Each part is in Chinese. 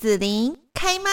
子琳开麦。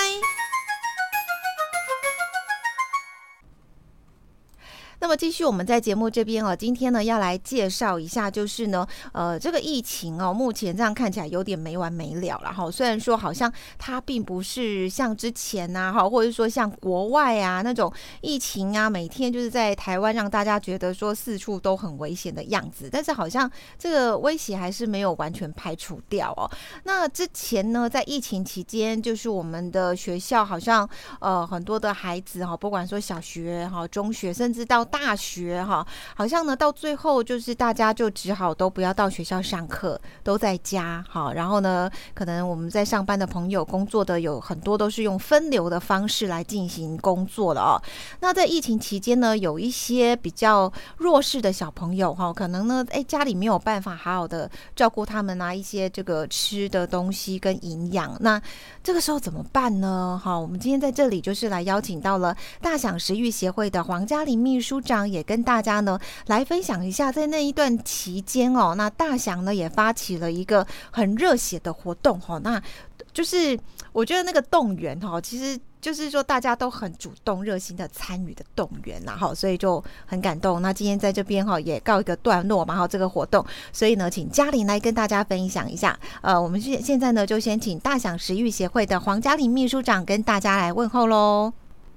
那么继续，我们在节目这边哦，今天呢要来介绍一下，就是呢，呃，这个疫情哦，目前这样看起来有点没完没了了哈。虽然说好像它并不是像之前呐哈，或者说像国外啊那种疫情啊，每天就是在台湾让大家觉得说四处都很危险的样子，但是好像这个威胁还是没有完全排除掉哦。那之前呢，在疫情期间，就是我们的学校好像呃很多的孩子哈，不管说小学哈、中学，甚至到大学哈，好像呢，到最后就是大家就只好都不要到学校上课，都在家哈。然后呢，可能我们在上班的朋友、工作的有很多都是用分流的方式来进行工作了哦。那在疫情期间呢，有一些比较弱势的小朋友哈，可能呢，哎，家里没有办法好好的照顾他们啊，一些这个吃的东西跟营养，那这个时候怎么办呢？哈，我们今天在这里就是来邀请到了大享食育协会的黄嘉玲秘书。部长也跟大家呢来分享一下，在那一段期间哦，那大祥呢也发起了一个很热血的活动哈，那就是我觉得那个动员哈，其实就是说大家都很主动热心的参与的动员然后所以就很感动。那今天在这边哈也告一个段落嘛哈，这个活动，所以呢，请嘉玲来跟大家分享一下。呃，我们现现在呢就先请大享食育协会的黄嘉玲秘书长跟大家来问候喽。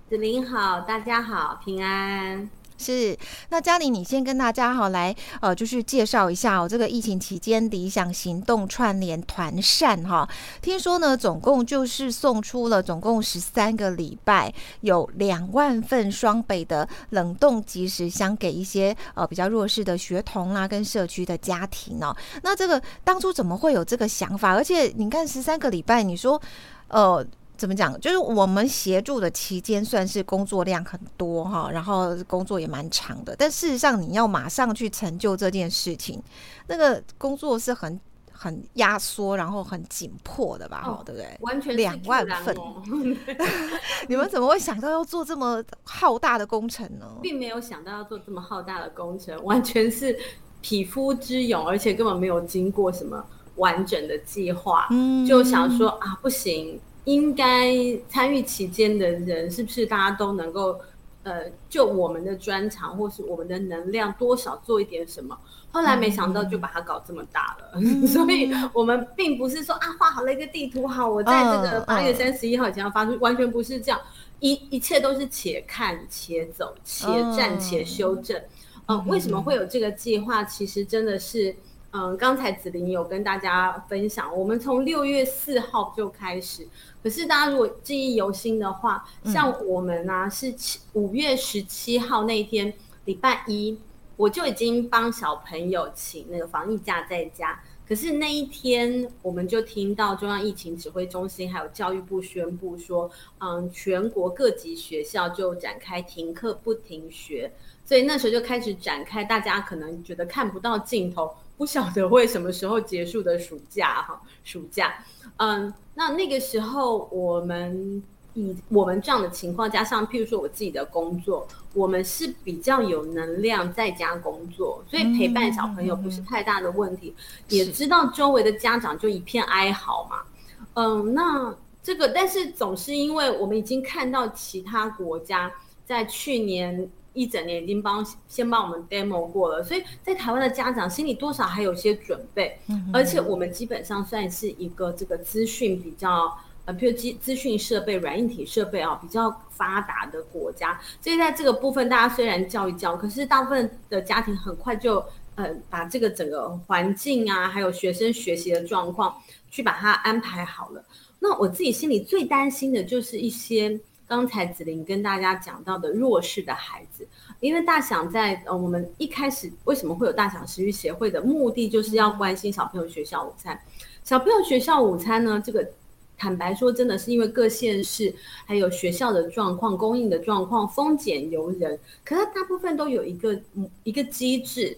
子玲好，大家好，平安。是，那嘉玲，你先跟大家好来，呃，就是介绍一下哦，这个疫情期间理想行动串联团扇哈，听说呢，总共就是送出了总共十三个礼拜，有两万份双北的冷冻即时箱给一些呃比较弱势的学童啦，跟社区的家庭哦。那这个当初怎么会有这个想法？而且你看十三个礼拜，你说，呃。怎么讲？就是我们协助的期间算是工作量很多哈，然后工作也蛮长的。但事实上，你要马上去成就这件事情，那个工作是很很压缩，然后很紧迫的吧？哈，对不对？完全两万份，你们怎么会想到要做这么浩大的工程呢？并没有想到要做这么浩大的工程，完全是匹夫之勇，而且根本没有经过什么完整的计划，嗯就想说啊，不行。应该参与期间的人，是不是大家都能够，呃，就我们的专长或是我们的能量，多少做一点什么？后来没想到就把它搞这么大了，所以我们并不是说啊，画好了一个地图，好，我在这个八月三十一号以前要发出，完全不是这样，一一切都是且看且走，且战且修正。嗯，为什么会有这个计划？其实真的是。嗯，刚才子琳有跟大家分享，我们从六月四号就开始。可是大家如果记忆犹新的话，像我们呢是七五月十七号那一天，礼拜一，我就已经帮小朋友请那个防疫假在家。可是那一天，我们就听到中央疫情指挥中心还有教育部宣布说，嗯，全国各级学校就展开停课不停学。所以那时候就开始展开，大家可能觉得看不到尽头。不晓得会什么时候结束的暑假哈，暑假，嗯，那那个时候我们以我们这样的情况，加上譬如说我自己的工作，我们是比较有能量在家工作，所以陪伴小朋友不是太大的问题。也知道周围的家长就一片哀嚎嘛，嗯，那这个但是总是因为我们已经看到其他国家在去年。一整年已经帮先帮我们 demo 过了，所以在台湾的家长心里多少还有些准备，而且我们基本上算是一个这个资讯比较呃，譬如资资讯设备、软硬体设备啊比较发达的国家，所以在这个部分，大家虽然教一教，可是大部分的家庭很快就呃把这个整个环境啊，还有学生学习的状况去把它安排好了。那我自己心里最担心的就是一些。刚才子玲跟大家讲到的弱势的孩子，因为大想在呃，我们一开始为什么会有大想食育协会的目的，就是要关心小朋友学校午餐。小朋友学校午餐呢，这个坦白说，真的是因为各县市还有学校的状况、供应的状况丰俭由人，可是大部分都有一个一个机制，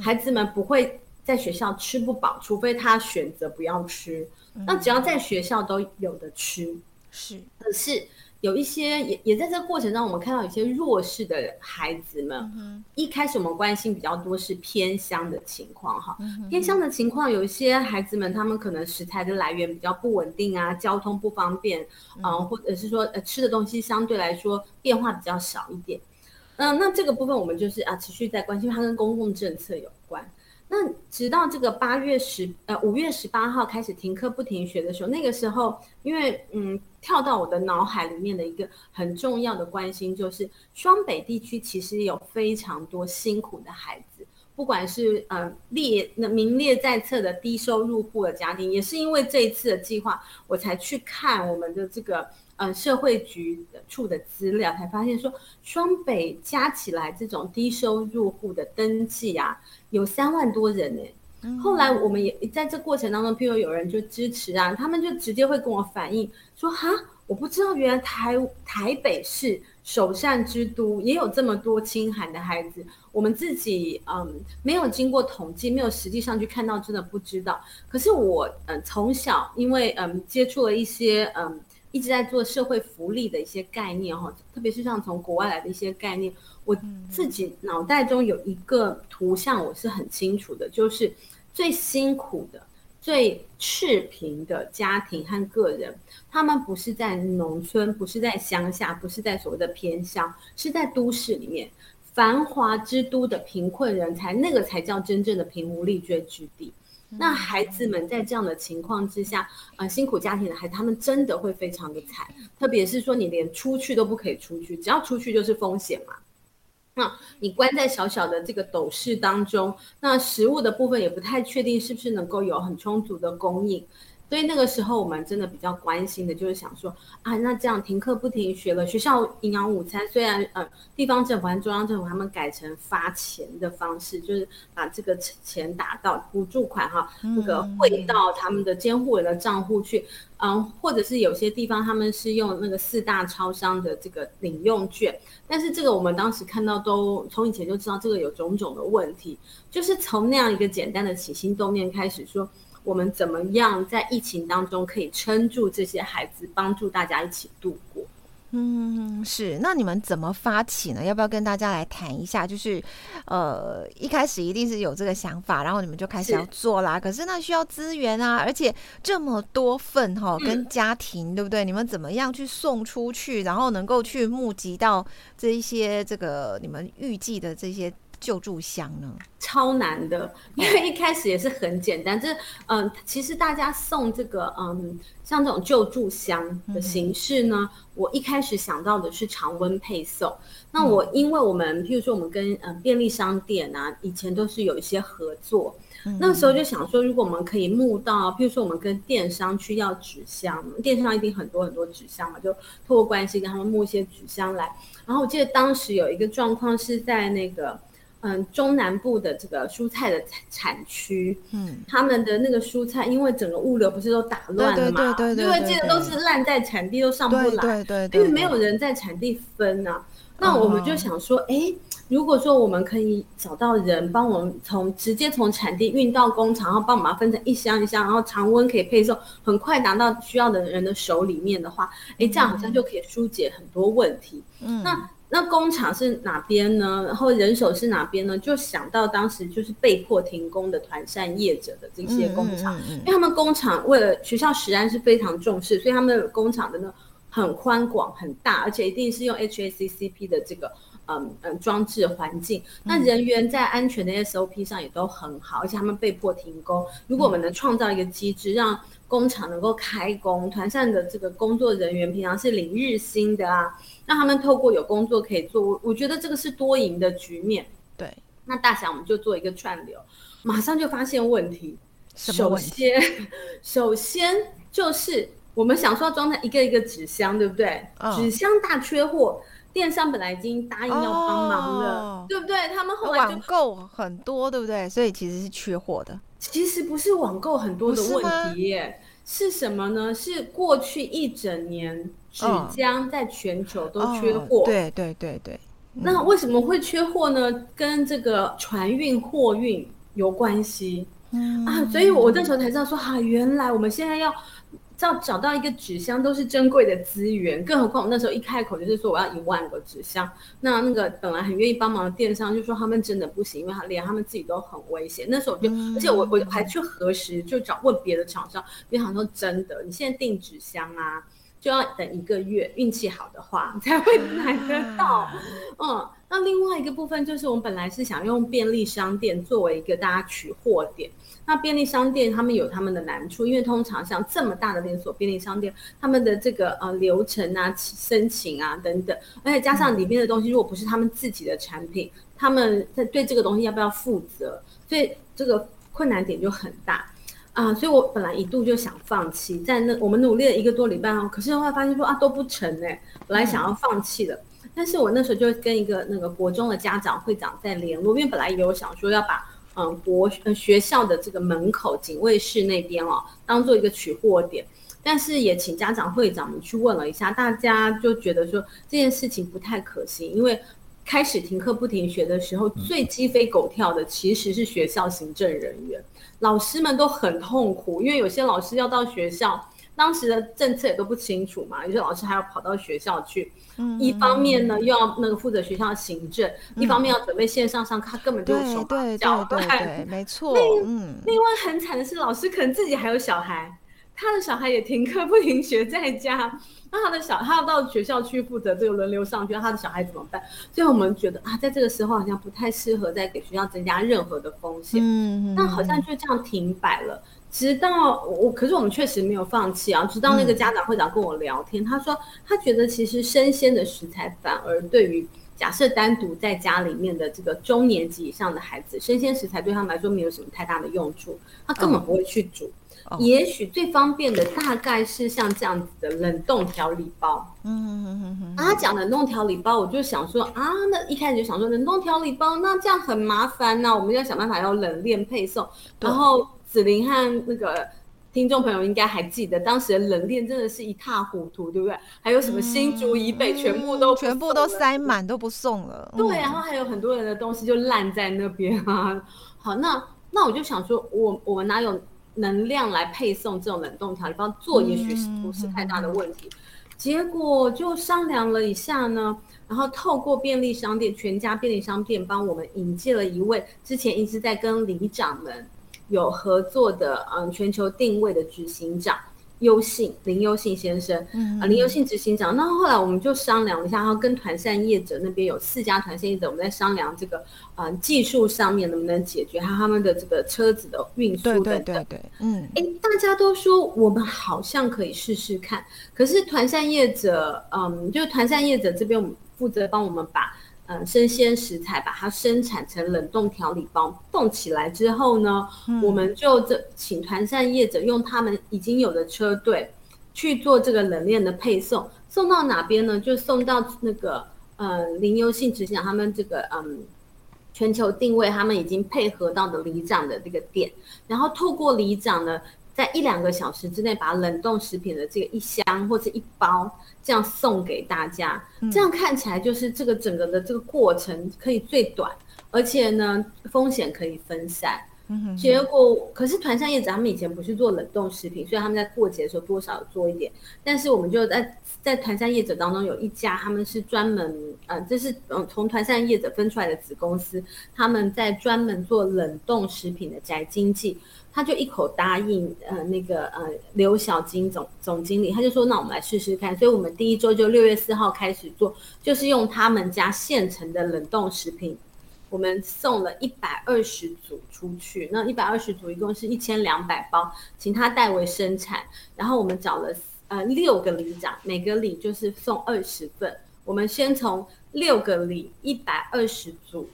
孩子们不会在学校吃不饱，除非他选择不要吃。那只要在学校都有的吃，是，可是。有一些也也在这个过程中，我们看到有些弱势的孩子们，一开始我们关心比较多是偏乡的情况哈，偏乡的情况有一些孩子们他们可能食材的来源比较不稳定啊，交通不方便啊，或者是说呃吃的东西相对来说变化比较少一点，嗯，那这个部分我们就是啊持续在关心，它跟公共政策有关。那直到这个八月十呃五月十八号开始停课不停学的时候，那个时候因为嗯跳到我的脑海里面的一个很重要的关心就是双北地区其实有非常多辛苦的孩子，不管是呃列那名列在册的低收入户的家庭，也是因为这一次的计划，我才去看我们的这个。嗯，社会局处的资料才发现说，双北加起来这种低收入户的登记啊，有三万多人呢。后来我们也在这过程当中，譬如有人就支持啊，他们就直接会跟我反映说，哈，我不知道原来台台北市首善之都也有这么多清寒的孩子，我们自己嗯没有经过统计，没有实际上去看到，真的不知道。可是我嗯从小因为嗯接触了一些嗯。一直在做社会福利的一些概念哈，特别是像从国外来的一些概念，我自己脑袋中有一个图像，我是很清楚的，就是最辛苦的、最赤贫的家庭和个人，他们不是在农村，不是在乡下，不是在所谓的偏乡，是在都市里面繁华之都的贫困人才，那个才叫真正的贫无立锥之地。那孩子们在这样的情况之下，呃，辛苦家庭的孩子，他们真的会非常的惨，特别是说你连出去都不可以出去，只要出去就是风险嘛。那你关在小小的这个斗室当中，那食物的部分也不太确定是不是能够有很充足的供应。所以那个时候，我们真的比较关心的就是想说啊，那这样停课不停学了，学校营养午餐虽然呃地方政府和中央政府他们改成发钱的方式，就是把这个钱打到补助款哈，那个汇到他们的监护人的账户去，嗯，或者是有些地方他们是用那个四大超商的这个领用券，但是这个我们当时看到都从以前就知道这个有种种的问题，就是从那样一个简单的起心动念开始说。我们怎么样在疫情当中可以撑住这些孩子，帮助大家一起度过？嗯，是。那你们怎么发起呢？要不要跟大家来谈一下？就是，呃，一开始一定是有这个想法，然后你们就开始要做啦。可是那需要资源啊，而且这么多份哈，跟家庭对不对？你们怎么样去送出去，然后能够去募集到这一些这个你们预计的这些？救助箱呢？超难的，因为一开始也是很简单。这嗯，其实大家送这个嗯，像这种救助箱的形式呢，我一开始想到的是常温配送。那我因为我们，譬如说我们跟嗯便利商店啊，以前都是有一些合作。那时候就想说，如果我们可以募到，譬如说我们跟电商去要纸箱，电商一定很多很多纸箱嘛，就透过关系跟他们募一些纸箱来。然后我记得当时有一个状况是在那个。嗯，中南部的这个蔬菜的产区，嗯，他们的那个蔬菜，因为整个物流不是都打乱了嘛，对对对因为这个都是烂在产地都上不来，对对对，因为没有人在产地分啊。那我们就想说，哎，如果说我们可以找到人帮我们从直接从产地运到工厂，然后帮我们分成一箱一箱，然后常温可以配送，很快拿到需要的人的手里面的话，哎，这样好像就可以疏解很多问题。嗯，那。那工厂是哪边呢？然后人手是哪边呢？就想到当时就是被迫停工的团扇业者的这些工厂，因为他们工厂为了学校实安是非常重视，所以他们工厂的呢很宽广很大，而且一定是用 HACCP 的这个嗯嗯装置环境。那人员在安全的 SOP 上也都很好，而且他们被迫停工。如果我们能创造一个机制，让工厂能够开工，团扇的这个工作人员平常是领日薪的啊。让他们透过有工作可以做，我我觉得这个是多赢的局面。对，那大侠我们就做一个串流，马上就发现问题。首先，首先就是我们想说要装在一个一个纸箱，对不对？纸箱大缺货，电商本来已经答应要帮忙了，对不对？他们后来网购很多，对不对？所以其实是缺货的。其实不是网购很多的问题，是什么呢？是过去一整年。纸浆在全球都缺货，对对对对。那为什么会缺货呢？跟这个船运货运有关系啊。所以我那时候才知道说，哈，原来我们现在要找找到一个纸箱都是珍贵的资源，更何况我那时候一开口就是说我要一万个纸箱，那那个本来很愿意帮忙的电商就说他们真的不行，因为他连他们自己都很危险。那时候我就，而且我我还去核实，就找问别的厂商，别的厂商说真的，你现在订纸箱啊，就要等一个月，运气好的话 才会买得到。嗯，那另外一个部分就是我们本来是想用便利商店作为一个大家取货点。那便利商店他们有他们的难处，因为通常像这么大的连锁便利商店，他们的这个呃流程啊、申请啊等等，而且加上里面的东西，如果不是他们自己的产品，他们在对这个东西要不要负责，所以这个困难点就很大啊。所以我本来一度就想放弃，在那我们努力了一个多礼拜哦，可是后来发现说啊都不成哎，本来想要放弃了，但是我那时候就跟一个那个国中的家长会长在联络，因为本来有想说要把。嗯，国呃学校的这个门口警卫室那边哦，当做一个取货点，但是也请家长会长们去问了一下，大家就觉得说这件事情不太可行，因为开始停课不停学的时候，最鸡飞狗跳的其实是学校行政人员，老师们都很痛苦，因为有些老师要到学校。当时的政策也都不清楚嘛，有些老师还要跑到学校去，一方面呢又要那个负责学校的行政，一方面要准备线上上课，他根本就手忙脚乱对，没错。嗯，另外很惨的是，老师可能自己还有小孩，他的小孩也停课不停学在家，那他的小他要到学校去负责这个轮流上学，他的小孩怎么办？所以我们觉得啊，在这个时候好像不太适合再给学校增加任何的风险，嗯，那好像就这样停摆了。直到我，可是我们确实没有放弃啊。直到那个家长会长跟我聊天，他说他觉得其实生鲜的食材反而对于假设单独在家里面的这个中年级以上的孩子，生鲜食材对他们来说没有什么太大的用处，他根本不会去煮。也许最方便的大概是像这样子的冷冻调理包。嗯嗯嗯嗯。他讲冷冻调理包，我就想说啊，那一开始就想说冷冻调理包，那这样很麻烦呐，我们要想办法要冷链配送，然后。子琳和那个听众朋友应该还记得，当时的冷链真的是一塌糊涂，对不对？还有什么新竹以北全部都全部都塞满，都不送了。对，然后还有很多人的东西就烂在那边啊。好，那那我就想说，我我们哪有能量来配送这种冷冻调理包？做也许是不是太大的问题。结果就商量了一下呢，然后透过便利商店全家便利商店帮我们引荐了一位之前一直在跟里长们。有合作的，嗯，全球定位的执行长优信林优信先生，啊，林优信执行长。那后来我们就商量一下，然后跟团扇业者那边有四家团扇业者，我们在商量这个，嗯，技术上面能不能解决，还有他们的这个车子的运输等等。对对对嗯，哎，大家都说我们好像可以试试看，可是团扇业者，嗯，就团扇业者这边，我们负责帮我们把。嗯，生鲜食材把它生产成冷冻调理包，冻起来之后呢，我们就这请团扇业者用他们已经有的车队去做这个冷链的配送，送到哪边呢？就送到那个呃林优信执行他们这个嗯全球定位，他们已经配合到的里长的这个店，然后透过里长呢。在一两个小时之内，把冷冻食品的这个一箱或者一包这样送给大家，这样看起来就是这个整个的这个过程可以最短，而且呢风险可以分散。结果可是团扇叶子他们以前不是做冷冻食品，所以他们在过节的时候多少做一点。但是我们就在在团扇业者当中有一家，他们是专门呃，这是嗯从团扇业者分出来的子公司，他们在专门做冷冻食品的宅经济。他就一口答应，呃，那个呃刘小金总总经理，他就说，那我们来试试看。所以，我们第一周就六月四号开始做，就是用他们家现成的冷冻食品，我们送了一百二十组出去。那一百二十组一共是一千两百包，请他代为生产。然后我们找了呃六个里长，每个里就是送二十份。我们先从六个里一百二十组，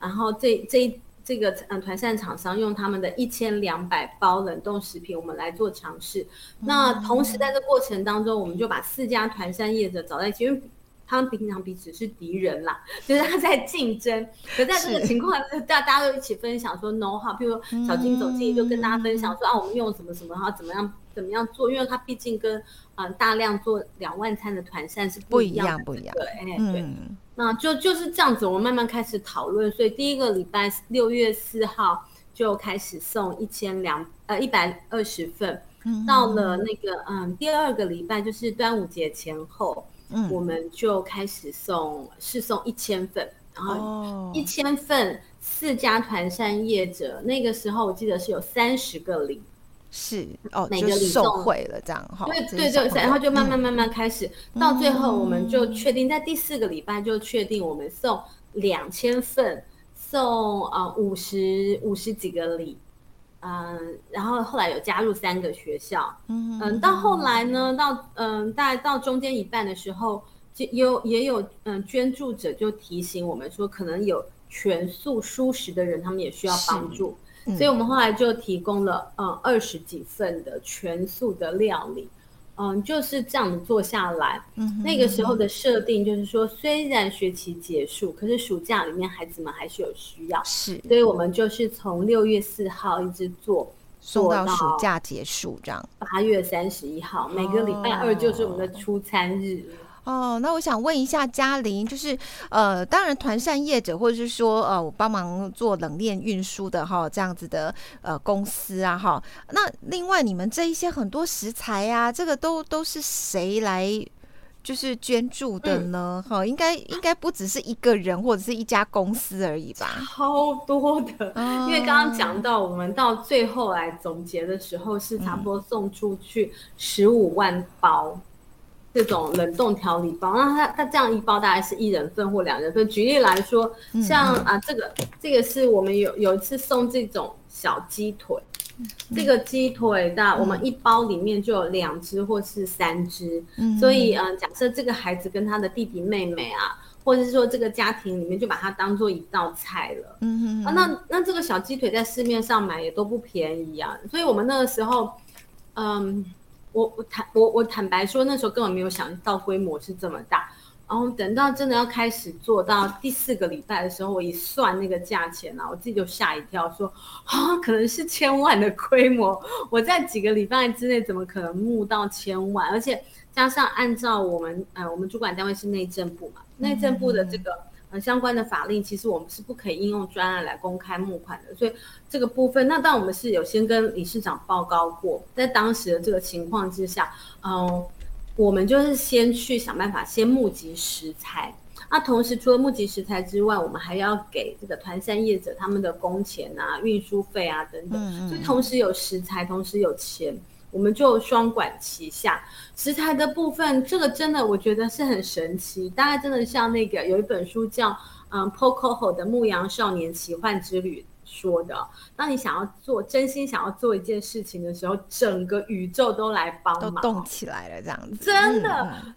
然后这这一。这个嗯，团扇厂商用他们的一千两百包冷冻食品，我们来做尝试。那同时在这过程当中，我们就把四家团扇业者找在一起，因为他们平常彼此是敌人啦，就是他在竞争。可在这个情况，大大家都一起分享说 no 哈，譬如说小金总经理就跟大家分享说啊，我们用什么什么，然后怎么样怎么样做，因为他毕竟跟嗯大量做两万餐的团扇是不一样，不一样，对，哎，对。那就就是这样子，我们慢慢开始讨论。所以第一个礼拜六月四号就开始送一千两呃一百二十份，到了那个嗯第二个礼拜，就是端午节前后，嗯，我们就开始送试送一千份，然后一千份四家团扇业者，那个时候我记得是有三十个礼。是哦，每个礼送。会了这样哈，对对对，然后就慢慢慢慢开始，到最后我们就确定在第四个礼拜就确定我们送两千份，送呃五十五十几个礼，嗯，然后后来有加入三个学校，嗯嗯，到后来呢，到嗯大概到中间一半的时候，就有也有嗯捐助者就提醒我们说，可能有全素素食的人，他们也需要帮助。所以我们后来就提供了嗯二十几份的全素的料理，嗯就是这样做下来，那个时候的设定就是说，虽然学期结束，可是暑假里面孩子们还是有需要，是，所以我们就是从六月四号一直做，送到暑假结束这样，八月三十一号，每个礼拜二就是我们的出餐日。哦，那我想问一下嘉玲，就是呃，当然团扇业者或者是说呃，我帮忙做冷链运输的哈，这样子的呃公司啊哈，那另外你们这一些很多食材啊，这个都都是谁来就是捐助的呢？哈，应该应该不只是一个人或者是一家公司而已吧？超多的，因为刚刚讲到我们到最后来总结的时候，是差不多送出去十五万包。这种冷冻调理包，那它它这样一包大概是一人份或两人份。举例来说，像啊这个这个是我们有有一次送这种小鸡腿，这个鸡腿的我们一包里面就有两只或是三只，所以嗯假设这个孩子跟他的弟弟妹妹啊，或者是说这个家庭里面就把它当做一道菜了，嗯啊那那这个小鸡腿在市面上买也都不便宜啊，所以我们那个时候嗯。我我坦我我坦白说，那时候根本没有想到规模是这么大。然后等到真的要开始做到第四个礼拜的时候，我一算那个价钱啊，我自己就吓一跳，说啊，可能是千万的规模。我在几个礼拜之内怎么可能募到千万？而且加上按照我们呃，我们主管单位是内政部嘛，内政部的这个。相关的法令其实我们是不可以应用专案来公开募款的，所以这个部分，那当我们是有先跟理事长报告过，在当时的这个情况之下，嗯，我们就是先去想办法先募集食材，那同时除了募集食材之外，我们还要给这个团山业者他们的工钱啊、运输费啊等等，所以同时有食材，同时有钱。我们就双管齐下，食材的部分，这个真的我觉得是很神奇，大家真的像那个有一本书叫嗯 Pocoho 的《牧羊少年奇幻之旅》。说的，当你想要做真心想要做一件事情的时候，整个宇宙都来帮忙，都动起来了，这样子。真的，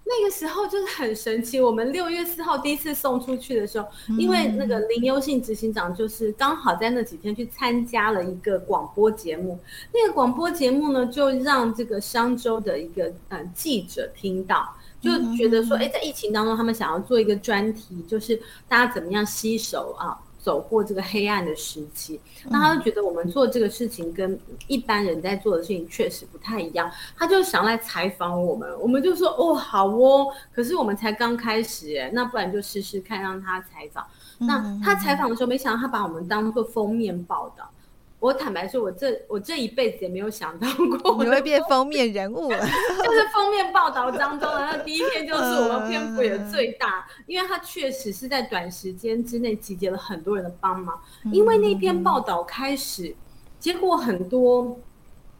那个时候就是很神奇。我们六月四号第一次送出去的时候，因为那个林优信执行长就是刚好在那几天去参加了一个广播节目，那个广播节目呢，就让这个商周的一个嗯记者听到，就觉得说，哎，在疫情当中，他们想要做一个专题，就是大家怎么样吸手啊。走过这个黑暗的时期，那他就觉得我们做这个事情跟一般人在做的事情确实不太一样，他就想来采访我们，我们就说哦好哦，可是我们才刚开始哎，那不然就试试看让他采访。那他采访的时候，没想到他把我们当做封面报道。我坦白说，我这我这一辈子也没有想到过 你会变封面人物，就是封面报道当中然后第一篇就是我们篇幅也最大，因为它确实是在短时间之内集结了很多人的帮忙，因为那篇报道开始，结果很多，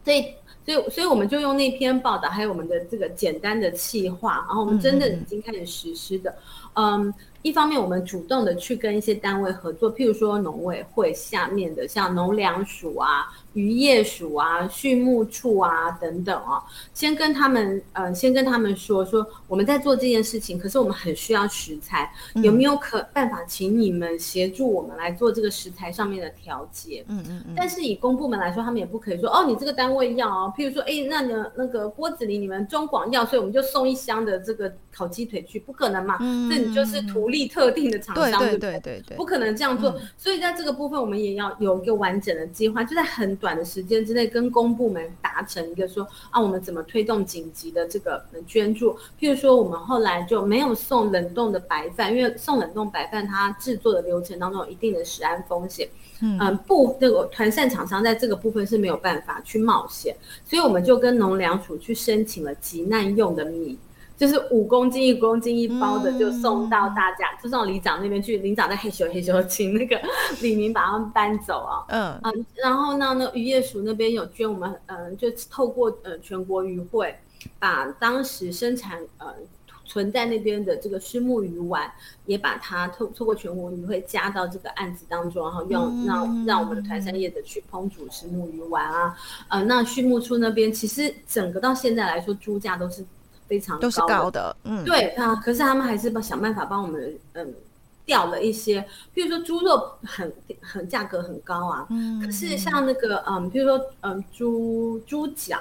所以所以所以我们就用那篇报道，还有我们的这个简单的企划，然后我们真的已经开始实施的，嗯。一方面，我们主动的去跟一些单位合作，譬如说农委会下面的像农粮署啊。渔业署啊、畜牧处啊等等哦，先跟他们呃，先跟他们说说我们在做这件事情，可是我们很需要食材，有没有可办法请你们协助我们来做这个食材上面的调节？嗯嗯嗯。但是以公部门来说，他们也不可以说哦，你这个单位要哦，譬如说，哎，那个那个郭子林你们中广要，所以我们就送一箱的这个烤鸡腿去，不可能嘛？嗯。那你就是图独立特定的厂商，对对对对，不可能这样做。所以在这个部分，我们也要有一个完整的计划，就在很短的时间之内，跟公部门达成一个说啊，我们怎么推动紧急的这个捐助。譬如说，我们后来就没有送冷冻的白饭，因为送冷冻白饭，它制作的流程当中有一定的食安风险。嗯，不，那个团膳厂商在这个部分是没有办法去冒险，所以我们就跟农粮署去申请了急难用的米，就是五公斤、一公斤一包的，就送到大家，就送到里长那边去。里长在黑咻黑咻，请那个 李明把他们搬走啊。嗯嗯，然后呢，那渔业署那边有捐我们，嗯，就透过呃全国渔会，把当时生产呃。存在那边的这个虱目鱼丸，也把它透透过全国渔会加到这个案子当中，然后用让让我们的团山业者去烹煮虱目鱼丸啊，呃，那畜牧处那边其实整个到现在来说，猪价都是非常都是高的，嗯，对啊，可是他们还是帮想办法帮我们嗯调了一些，比如说猪肉很很价格很高啊，嗯，可是像那个嗯，比如说嗯猪猪脚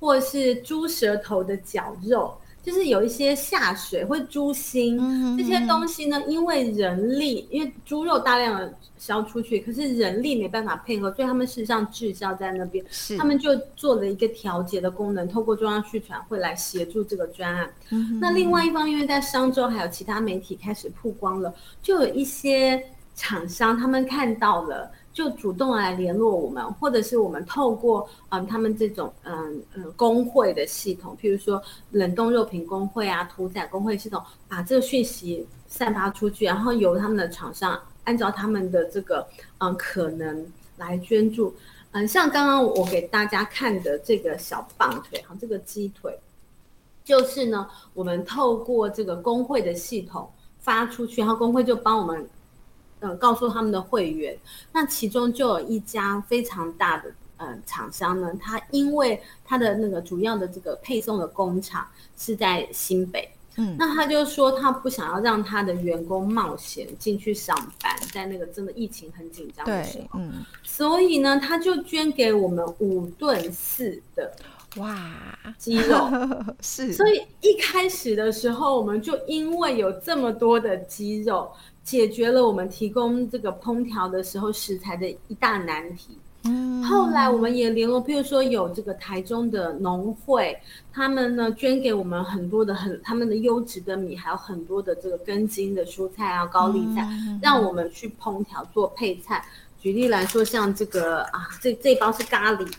或是猪舌头的绞肉。就是有一些下水或猪心这些东西呢，因为人力，因为猪肉大量的销出去，可是人力没办法配合，所以他们事实上滞销在那边。他们就做了一个调节的功能，透过中央续传会来协助这个专案。那另外一方，因为在商周还有其他媒体开始曝光了，就有一些厂商他们看到了。就主动来联络我们，或者是我们透过嗯他们这种嗯嗯工会的系统，譬如说冷冻肉品工会啊、屠宰工会系统，把这个讯息散发出去，然后由他们的厂商按照他们的这个嗯可能来捐助。嗯，像刚刚我给大家看的这个小棒腿哈，这个鸡腿，就是呢我们透过这个工会的系统发出去，然后工会就帮我们。嗯，告诉他们的会员，那其中就有一家非常大的嗯厂商呢，他因为他的那个主要的这个配送的工厂是在新北，嗯，那他就说他不想要让他的员工冒险进去上班，在那个真的疫情很紧张的时候，嗯，所以呢，他就捐给我们五吨四的哇。鸡肉，是，所以一开始的时候，我们就因为有这么多的鸡肉。解决了我们提供这个烹调的时候食材的一大难题。嗯，后来我们也联络，譬如说有这个台中的农会，他们呢捐给我们很多的很他们的优质的米，还有很多的这个根茎的蔬菜啊、高丽菜，让我们去烹调做配菜。举例来说，像这个啊，这这包是咖喱。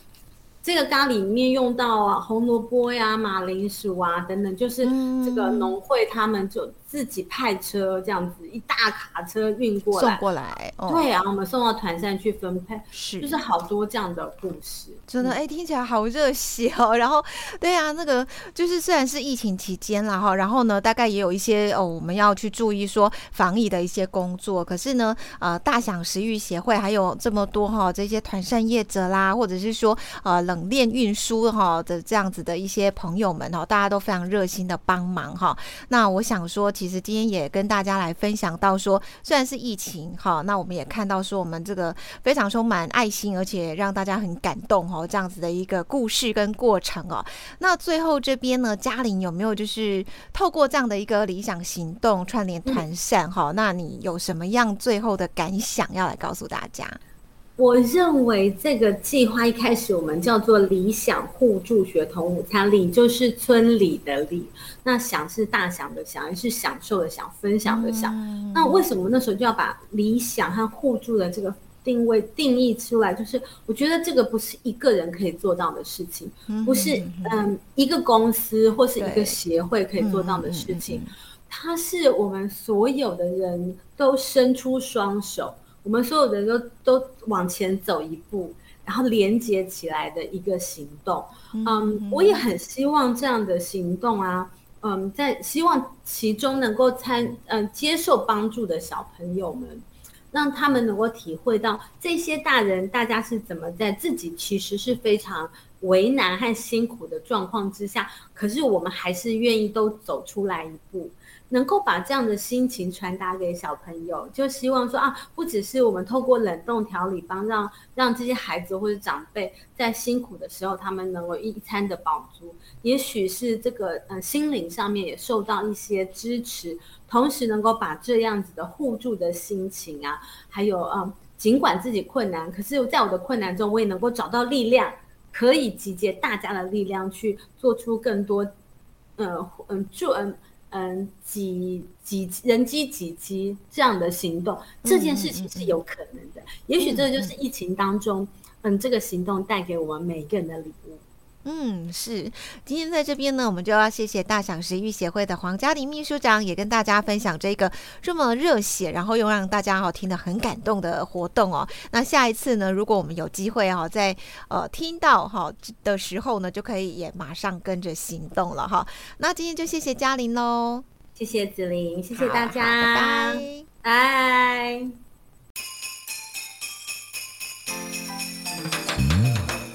这个咖喱里面用到啊红萝卜呀、马铃薯啊等等，就是这个农会他们就自己派车这样子一大卡车运过来，送过来，对啊，我们送到团扇去分配，是，就是好多这样的故事，真的哎，听起来好热血哦。然后，对啊，那个就是虽然是疫情期间了哈，然后呢，大概也有一些哦，我们要去注意说防疫的一些工作，可是呢，呃，大享食欲协会还有这么多哈，这些团扇业者啦，或者是说呃。冷链运输哈的这样子的一些朋友们哈，大家都非常热心的帮忙哈。那我想说，其实今天也跟大家来分享到说，虽然是疫情哈，那我们也看到说我们这个非常充满爱心，而且让大家很感动哈，这样子的一个故事跟过程哦。那最后这边呢，嘉玲有没有就是透过这样的一个理想行动串联团扇哈？那你有什么样最后的感想要来告诉大家？我认为这个计划一开始我们叫做理想互助学童午餐，理就是村里的理，那享是大享的享，也是享受的享，分享的享。那为什么那时候就要把理想和互助的这个定位定义出来？就是我觉得这个不是一个人可以做到的事情，不是嗯一个公司或是一个协会可以做到的事情，它是我们所有的人都伸出双手。我们所有人都都往前走一步，然后连接起来的一个行动。嗯，我也很希望这样的行动啊，嗯，在希望其中能够参嗯接受帮助的小朋友们，让他们能够体会到这些大人大家是怎么在自己其实是非常为难和辛苦的状况之下，可是我们还是愿意都走出来一步。能够把这样的心情传达给小朋友，就希望说啊，不只是我们透过冷冻调理帮让让这些孩子或者长辈在辛苦的时候，他们能够一餐的饱足，也许是这个呃心灵上面也受到一些支持，同时能够把这样子的互助的心情啊，还有嗯，尽管自己困难，可是在我的困难中，我也能够找到力量，可以集结大家的力量去做出更多，嗯嗯就嗯。嗯，几几人机几机这样的行动，这件事情是有可能的。也许这就是疫情当中，嗯，这个行动带给我们每个人的礼物。嗯，是。今天在这边呢，我们就要谢谢大享食育协会的黄嘉玲秘书长，也跟大家分享这个这么热血，然后又让大家哈听得很感动的活动哦。那下一次呢，如果我们有机会哈，在呃听到哈的时候呢，就可以也马上跟着行动了哈。那今天就谢谢嘉玲喽，谢谢子玲，谢谢大家，拜拜，拜。